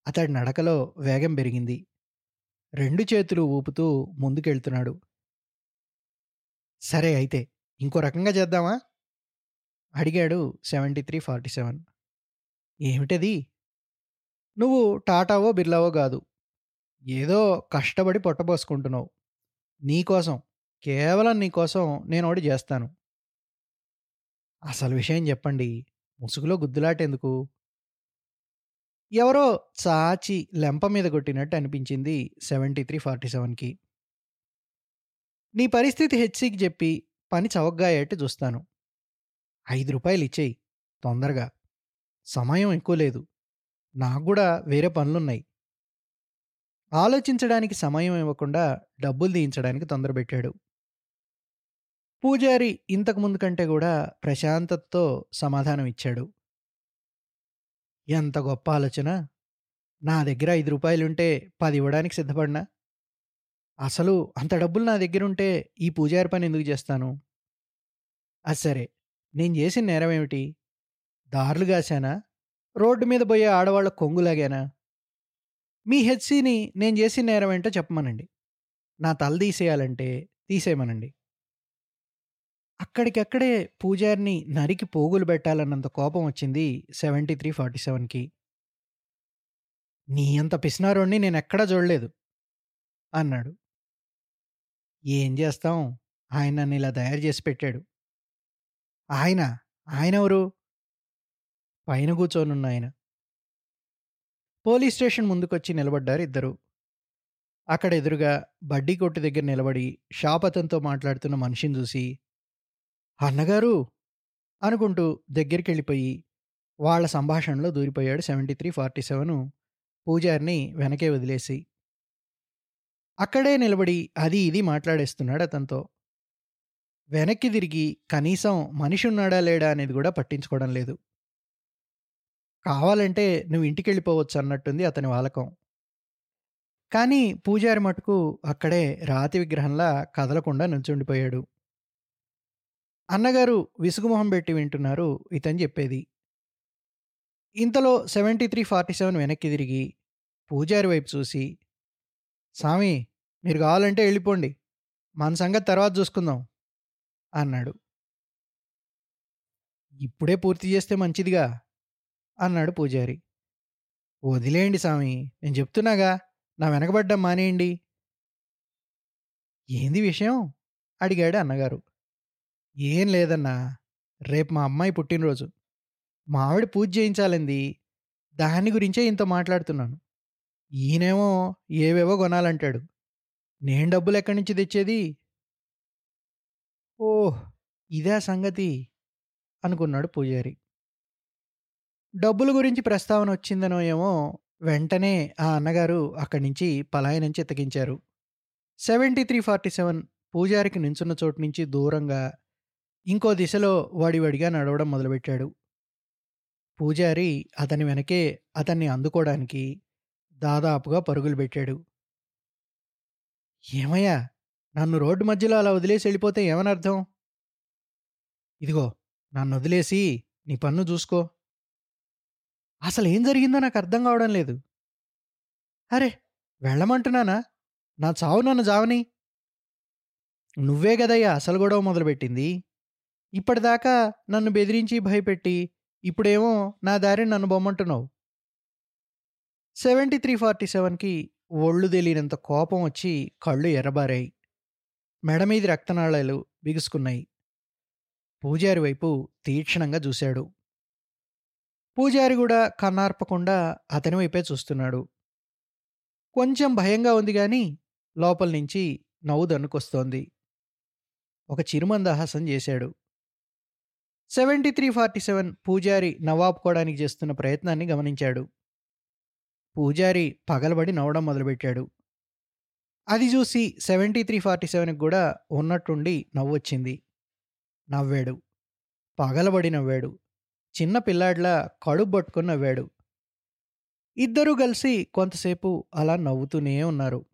అతడి నడకలో వేగం పెరిగింది. రెండు చేతులు ఊపుతూ ముందుకెళ్తున్నాడు. సరే అయితే ఇంకో రకంగా చేద్దామా? అడిగాడు సెవెంటీ త్రీ ఫార్టీ సెవెన్. ఏమిటది? నువ్వు టాటావో బిర్లావో కాదు. ఏదో కష్టపడి పొట్టపోసుకుంటున్నావు నీకోసం కేవలం నీకోసం నేను ఒకటి చేస్తాను. అసలు విషయం చెప్పండి. ముసుగులో గుద్దులాటెందుకు? ఎవరో చాచి లెంప మీద కొట్టినట్టు అనిపించింది సెవెంటీ త్రీ ఫార్టీ సెవెన్కి. నీ పరిస్థితి హెచ్సికి చెప్పి పని చవగ్గాయేట్టు చూస్తాను. ఐదు రూపాయలు ఇచ్చేయి తొందరగా. సమయం ఎక్కువ లేదు. నాకు కూడా వేరే పనులున్నాయి. ఆలోచించడానికి సమయం ఇవ్వకుండా డబ్బులు తీయించడానికి తొందరపెట్టాడు పూజారి ఇంతకు ముందు కంటే కూడా ప్రశాంతతతో సమాధానం ఇచ్చాడు. ఎంత గొప్ప ఆలోచన. నా దగ్గర ఐదు రూపాయలుంటే పది ఇవ్వడానికి సిద్ధపడినా. అసలు అంత డబ్బులు నా దగ్గర ఉంటే ఈ పూజారి పని ఎందుకు చేస్తాను? అది సరే నేను చేసిన నేరం ఏమిటి? దారులు కాశానా? రోడ్డు మీద పోయే ఆడవాళ్ళ కొంగులాగానా? మీ హెచ్సిని నేను చేసిన నేరం ఏంటో చెప్పమనండి. నా తల తీసేయాలంటే తీసేయమనండి. అక్కడికక్కడే పూజారిని నరికి పోగులు పెట్టాలన్నంత కోపం వచ్చింది సెవెంటీ త్రీ ఫార్టీ సెవెన్కి. నీ అంత పిసినారోణ్ణి నేను ఎక్కడా చూడలేదు అన్నాడు. ఏం చేస్తాం? ఆయన నన్ను ఇలా తయారు చేసి పెట్టాడు. ఆయన? ఆయన ఎవరు? పైన కూర్చోనున్న ఆయన. పోలీస్ స్టేషన్ ముందుకొచ్చి నిలబడ్డారు ఇద్దరు. అక్కడ ఎదురుగా బడ్డీ కొట్టు దగ్గర నిలబడి షాపతంతో మాట్లాడుతున్న మనిషిని చూసి అన్నగారు అనుకుంటూ దగ్గరికి వెళ్ళిపోయి వాళ్ళ సంభాషణలో దూరిపోయాడు సెవెంటీ త్రీ ఫార్టీ సెవెన్ పూజారిని వెనకే వదిలేసి. అక్కడే నిలబడి అది ఇది మాట్లాడేస్తున్నాడు అతనితో. వెనక్కి తిరిగి కనీసం మనిషి ఉన్నాడా లేడా అనేది కూడా పట్టించుకోవడం లేదు. కావాలంటే నువ్వు ఇంటికి వెళ్ళిపోవచ్చు అన్నట్టుంది అతని వాలకం. కానీ పూజారి మటుకు అక్కడే రాతి విగ్రహంలా కదలకుండా నుంచుండిపోయాడు అన్నగారు విసుగుమొహం పెట్టి వింటున్నారు ఇతని చెప్పేది. ఇంతలో సెవెంటీ త్రీ ఫార్టీ సెవెన్ వెనక్కి తిరిగి పూజారి వైపు చూసి స్వామి మీరు కావాలంటే వెళ్ళిపోండి. మన సంగతి తర్వాత చూసుకుందాం. అన్నాడు. ఇప్పుడే పూర్తి చేస్తే మంచిదిగా. అన్నాడు పూజారి. వదిలేయండి స్వామి నేను చెప్తున్నాగా నా వెనకబడ్డం మానేయండి. ఏంది విషయం? అడిగాడు అన్నగారు. ఏం లేదన్నా. రేపు మా అమ్మాయి పుట్టినరోజు. మా ఆవిడ పూజ చేయించాలంది. దాని గురించే ఇంత మాట్లాడుతున్నాను. ఈయనేమో ఏవేవో కొనాలంటాడు. నేను డబ్బులు ఎక్కడి నుంచి తెచ్చేది? ఓహ్! ఇదే సంగతి అనుకున్నాడు పూజారి. డబ్బుల గురించి ప్రస్తావన వచ్చిందనో ఏమో వెంటనే ఆ అన్నగారు అక్కడి నుంచి పలాయనం చిత్తగించారు సెవెంటీ త్రీ ఫార్టీ సెవెన్ పూజారికి నించున్న చోటు నుంచి దూరంగా ఇంకో దిశలో వడివడిగా నడవడం మొదలుపెట్టాడు పూజారి అతని వెనకే అతన్ని అందుకోవడానికి దాదాపుగా పరుగులు పెట్టాడు. ఏమయ్యా! నన్ను రోడ్డు మధ్యలో అలా వదిలేసి వెళ్ళిపోతే ఏమనర్థం? ఇదిగో నన్ను వదిలేసి నీ పన్ను జూసుకో. అసలేం జరిగిందో నాకు అర్థం కావడం లేదు. అరే వెళ్ళమంటున్నానా? నా చావు నన్ను చావని నువ్వే కదయ్యా అసలు గొడవ మొదలుపెట్టింది ఇప్పటిదాకా నన్ను బెదిరించి, భయపెట్టి, ఇప్పుడేమో నా దారిని నన్ను బొమ్మంటున్నావు. 7347కి ఒళ్ళు తెలియనంత కోపం వచ్చి కళ్ళు ఎర్రబారాయి. మెడ మీది రక్తనాళాలు బిగుసుకున్నాయి. పూజారి వైపు తీక్షణంగా చూశాడు పూజారి కూడా కన్నార్పకుండా అతని వైపే చూస్తున్నాడు. కొంచెం భయంగా ఉంది కానీ లోపల నుంచి నవ్వు దన్నుకొస్తోంది. ఒక చిరుమందహాసం సెవెంటీ త్రీ ఫార్టీ సెవెన్ పూజారి నవాబుకోవడానికి చేస్తున్న ప్రయత్నాన్ని గమనించాడు. పూజారి పగలబడి నవ్వడం మొదలుపెట్టాడు అది చూసి సెవెంటీ త్రీ ఫార్టీ సెవెన్కి కూడా ఉన్నట్టుండి నవ్వొచ్చింది. నవ్వాడు. పగలబడి నవ్వాడు. చిన్న పిల్లాడిలా కడుపు పట్టుకొని నవ్వాడు. ఇద్దరూ గలిసి కొంతసేపు అలా నవ్వుతూనే ఉన్నారు.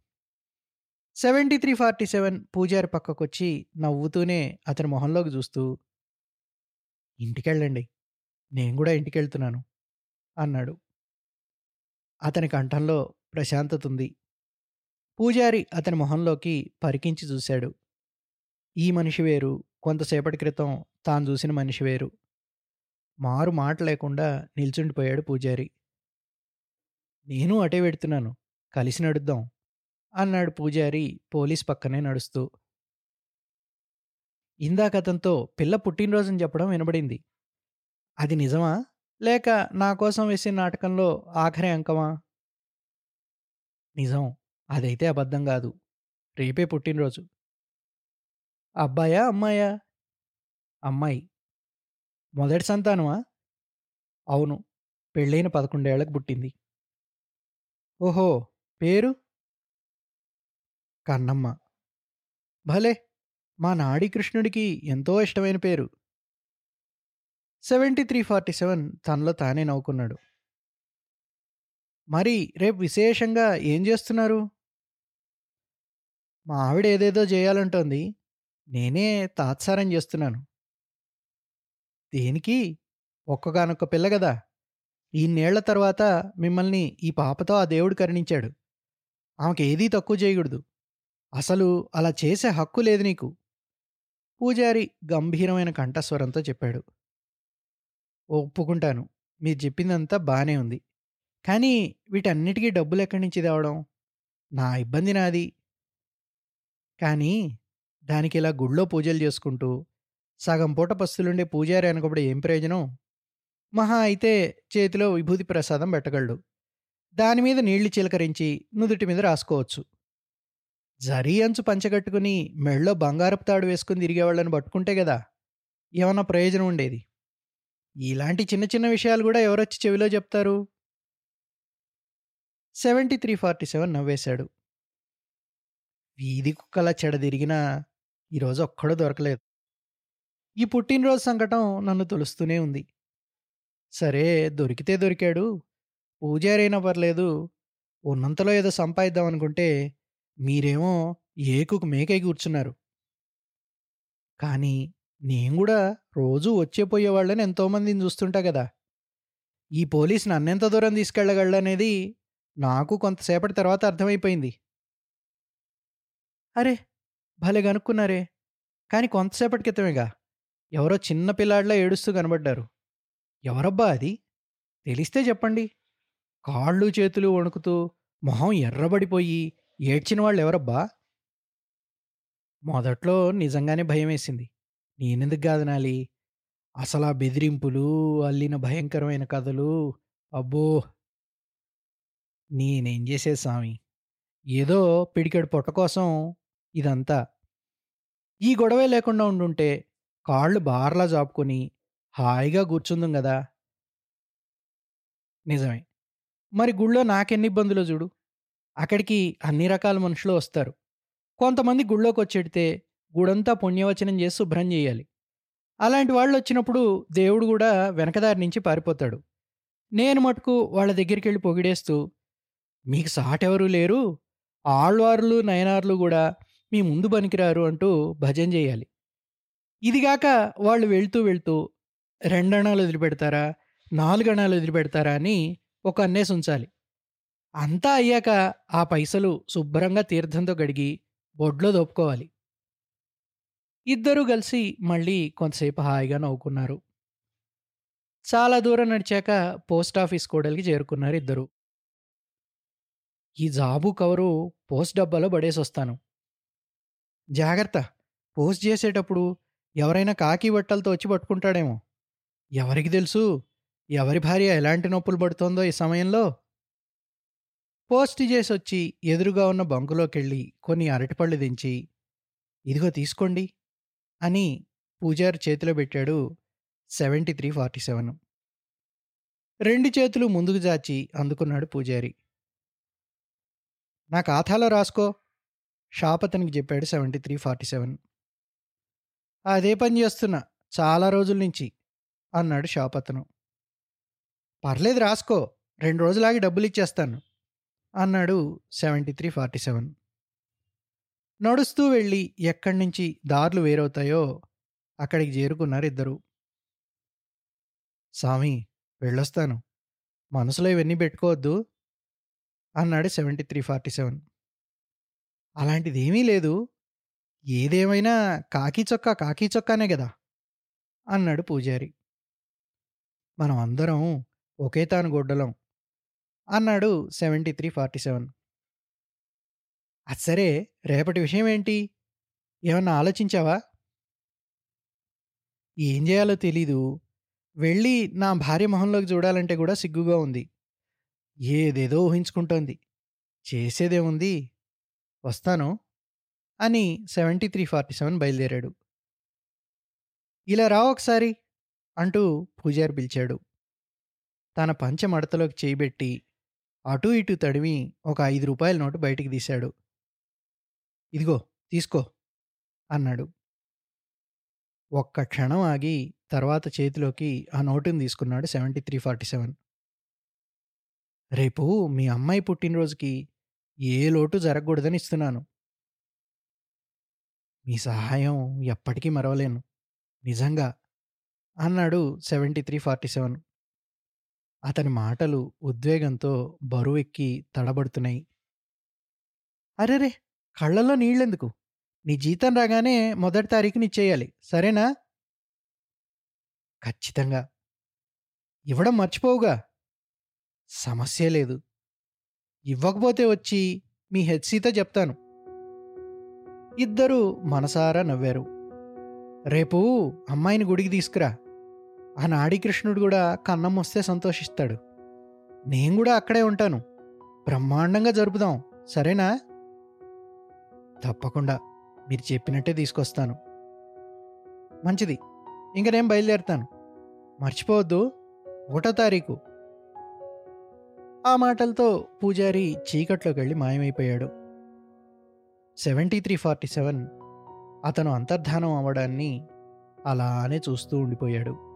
7347 పూజారి పక్కకొచ్చి నవ్వుతూనే అతని మొహంలోకి చూస్తూ ఇంటికెళ్ళండి. నేను కూడా ఇంటికెళ్తున్నాను అన్నాడు. అతని కంఠంలో ప్రశాంతత ఉంది పూజారి అతని మొహంలోకి పరికించి చూశాడు. ఈ మనిషి వేరు, కొంతసేపటి క్రితం తాను చూసిన మనిషి వేరు. మారు మాట లేకుండా నిల్చుండిపోయాడు పూజారి. నేను అటే వెడుతున్నాను. కలిసి నడుద్దాం అన్నాడు పూజారి పోలీస్ పక్కనే నడుస్తూ. ఇందాకతంతో పిల్ల పుట్టినరోజుని చెప్పడం వినబడింది. అది నిజమా? లేక నా కోసం వేసిన నాటకంలో ఆఖరి అంకమా? నిజం. అదైతే అబద్ధం కాదు రేపే పుట్టినరోజు. అబ్బాయా? అమ్మాయా? అమ్మాయి. మొదటి సంతానమా? అవును. పెళ్ళైన పదకొండేళ్ళకు పుట్టింది. ఓహో! పేరు? కన్నమ్మ. భలే! మా నాడి కృష్ణుడికి ఎంతో ఇష్టమైన పేరు. 7347 తనలో తానే నవ్వుకున్నాడు. మరి రేపు విశేషంగా ఏం చేస్తున్నారు మా ఆవిడ ఏదేదో చేయాలంటోంది నేనే తాత్సారం చేస్తున్నాను దేనికి? ఒక్కగానొక్క పిల్ల కదా ఇన్నేళ్ళ తర్వాత మిమ్మల్ని ఈ పాపతో ఆ దేవుడు కరుణించాడు. ఆమెకేదీ తక్కువ చేయకూడదు అసలు అలా చేసే హక్కు లేదు నీకు. పూజారి గంభీరమైన కంఠస్వరంతో చెప్పాడు. ఒప్పుకుంటాను. మీరు చెప్పిందంతా బాగానే ఉంది. కానీ వీటన్నిటికీ డబ్బులెక్కడి నుంచి తేవడం? నా ఇబ్బంది నాది. కానీ దానికిలా గుళ్ళో పూజలు చేసుకుంటూ, సగం పూట పస్తులుండే పూజారి అనకప్పుడు ఏం ప్రయోజనం? మహా అయితే చేతిలో విభూతి ప్రసాదం పెట్టగలడు. దాని మీద నీళ్ళు చిలకరించి నుదుటి మీద రాసుకోవచ్చు. జరీ అంచు పంచగట్టుకుని మెడలో బంగారపు తాడు వేసుకుని తిరిగేవాళ్ళని పట్టుకుంటే కదా ఏమన్నా ప్రయోజనం ఉండేది. ఇలాంటి చిన్న చిన్న విషయాలు కూడా ఎవరొచ్చి చెవిలో చెప్తారు? 7347 నవ్వేశాడు. వీధి కుక్కలా చెడదిరిగినా ఈరోజు ఒక్కడు దొరకలేదు. ఈ పుట్టినరోజు సంకటం నన్ను తొలుస్తూనే ఉంది. సరే దొరికితే దొరికాడు. పూజారైనా పర్లేదు. ఉన్నంతలో ఏదో సంపాదిద్దామనుకుంటే మీరేమో ఏకుకు మేకై కూర్చున్నారు. కానీ నేను కూడా రోజూ వచ్చేపోయేవాళ్ళని ఎంతోమందిని చూస్తుంటా కదా ఈ పోలీస్ నన్నెంత దూరం తీసుకెళ్ళగలడనేది నాకు కొంతసేపటి తర్వాత అర్థమైపోయింది. అరే భలే కనుక్కున్నారే కానీ కొంతసేపటి క్రితమేగా. ఎవరో చిన్న పిల్లాడిలా ఏడుస్తూ కనబడ్డారు. ఎవరబ్బా అది? తెలిస్తే చెప్పండి. కాళ్ళు చేతులు వణుకుతూ, మొహం ఎర్రబడిపోయి ఏడ్చిన వాళ్ళు ఎవరబ్బా మొదట్లో నిజంగానే భయమేసింది. నేనెందుకు గాదనాలి? అసలా బెదిరింపులు, అల్లిన భయంకరమైన కథలు అబ్బో! నేనేం చేసే స్వామి ఏదో పిడికెడు పొట్ట కోసం ఇదంతా. ఈ గొడవే లేకుండా ఉండుంటే కాళ్ళు బార్లా జాపుకొని హాయిగా కూర్చుందం కదా నిజమే. మరి గుళ్ళో నాకెన్ని ఇబ్బందులు చూడు అక్కడికి అన్ని రకాల మనుషులు వస్తారు. కొంతమంది గుళ్ళోకొచ్చెడితే గుడంతా పుణ్యవచనం చేసి శుభ్రం చేయాలి. అలాంటి వాళ్ళు వచ్చినప్పుడు దేవుడు కూడా వెనకదారి నుంచి పారిపోతాడు. నేను మటుకు వాళ్ళ దగ్గరికెళ్ళి పొగిడేస్తూ మీకు సాటెవరూ లేరు. ఆళ్వార్లు నయనార్లు కూడా మీ ముందు పనికిరారు అంటూ భజన చేయాలి. ఇదిగాక వాళ్ళు వెళ్తూ వెళ్తూ రెండణాలు వదిలిపెడతారా? నాలుగణాలు వదిలిపెడతారా? అని ఒక అన్నేసి ఉంచాలి. అంతా అయ్యాక ఆ పైసలు శుభ్రంగా తీర్థంతో గడిగి బొడ్లో దోపుకోవాలి. ఇద్దరూ కలిసి మళ్ళీ కొంతసేపు హాయిగా నవ్వుకున్నారు. చాలా దూరం నడిచాక పోస్ట్ ఆఫీస్ కూడలికి చేరుకున్నారు ఇద్దరు. ఈ జాబు కవరు పోస్ట్ డబ్బాలో పడేసి వస్తాను జాగ్రత్త పోస్ట్ చేసేటప్పుడు ఎవరైనా కాకి బట్టలతో వచ్చి పట్టుకుంటాడేమో. ఎవరికి తెలుసు? ఎవరి భార్య ఎలాంటి నొప్పులు పడుతోందో ఈ సమయంలో? పోస్ట్ చేసి వచ్చి ఎదురుగా ఉన్న బంకులోకి వెళ్ళి కొన్ని అరటిపళ్ళు దించి ఇదిగో తీసుకోండి అని పూజారి చేతిలో పెట్టాడు సెవెంటీ త్రీ ఫార్టీ సెవెన్. రెండు చేతులు ముందుకు జాచి అందుకున్నాడు పూజారి. నా ఖాతాలో రాసుకో షాప్ అతనికి చెప్పాడు సెవెంటీ త్రీ ఫార్టీ సెవెన్. అదే పని చేస్తున్నా చాలా రోజుల నుంచి అన్నాడు షాప్ అతను. పర్లేదు రాసుకో రెండు రోజులాగి డబ్బులు ఇచ్చేస్తాను అన్నాడు సెవెంటీ త్రీ ఫార్టీ సెవెన్. నడుస్తూ వెళ్ళి ఎక్కడి నుంచి దారులు వేరవుతాయో అక్కడికి చేరుకున్నారు ఇద్దరు. స్వామి వెళ్ళొస్తాను. మనసులో ఇవన్నీ పెట్టుకోవద్దు అన్నాడు సెవెంటీ త్రీ ఫార్టీ సెవెన్. అలాంటిది ఏమీ లేదు. ఏదేమైనా కాకి చొక్కా కాకి చొక్కానే కదా అన్నాడు పూజారి. మనం అందరం ఒకే తాను గొడ్డలం అన్నాడు సెవెంటీ త్రీ ఫార్టీ సెవెన్. అది సరే రేపటి విషయం ఏంటి? ఏమన్నా ఆలోచించావా? ఏం చేయాలో తెలీదు. వెళ్ళి నా భార్య మొహంలోకి చూడాలంటే కూడా సిగ్గుగా ఉంది. ఏదేదో ఊహించుకుంటోంది. చేసేదేముంది? వస్తాను అని సెవెంటీ త్రీ ఫార్టీ సెవెన్ బయలుదేరాడు. ఇలా రా ఒకసారి అంటూ పూజారి పిలిచాడు. తన పంచ మడతలోకి చేయిబెట్టి అటూ ఇటూ తడిమి ఒక ఐదు రూపాయల నోటు బయటికి తీశాడు. ఇదిగో తీసుకో అన్నాడు. ఒక్క క్షణం ఆగి తర్వాత చేతిలోకి ఆ నోటుని తీసుకున్నాడు సెవెంటీ త్రీ ఫార్టీ సెవెన్. రేపు మీ అమ్మాయి పుట్టినరోజుకి ఏ లోటు జరగకూడదని ఇస్తున్నాను. మీ సహాయం ఎప్పటికీ మరవలేను నిజంగా అన్నాడు సెవెంటీ త్రీ ఫార్టీ సెవెన్. అతని మాటలు ఉద్వేగంతో బరువెక్కి తడబడుతున్నాయి. అరెరే! కళ్ళల్లో నీళ్ళెందుకు? నీ జీతం రాగానే మొదటి తారీఖుని ఇచ్చేయాలి సరేనా? ఖచ్చితంగా. ఇవ్వడం మర్చిపోవుగా. సమస్య లేదు. ఇవ్వకపోతే వచ్చి మీ హెచ్సితో చెప్తాను. ఇద్దరూ మనసారా నవ్వారు. రేపు అమ్మాయిని గుడికి తీసుకురా. ఆ నాడి కృష్ణుడు కూడా కన్నం వస్తే సంతోషిస్తాడు. నేను కూడా అక్కడే ఉంటాను. బ్రహ్మాండంగా జరుపుదాం. సరేనా? తప్పకుండా. మీరు చెప్పినట్టే తీసుకొస్తాను. మంచిది. ఇంక నేను బయలుదేరుతాను. మర్చిపోవద్దు. ఒకటో తారీఖు. ఆ మాటలతో పూజారి చీకట్లోకి వెళ్ళి మాయమైపోయాడు. సెవెంటీ త్రీ ఫార్టీ సెవెన్ అతను అంతర్ధానం అవ్వడాన్ని అలానే చూస్తూ ఉండిపోయాడు.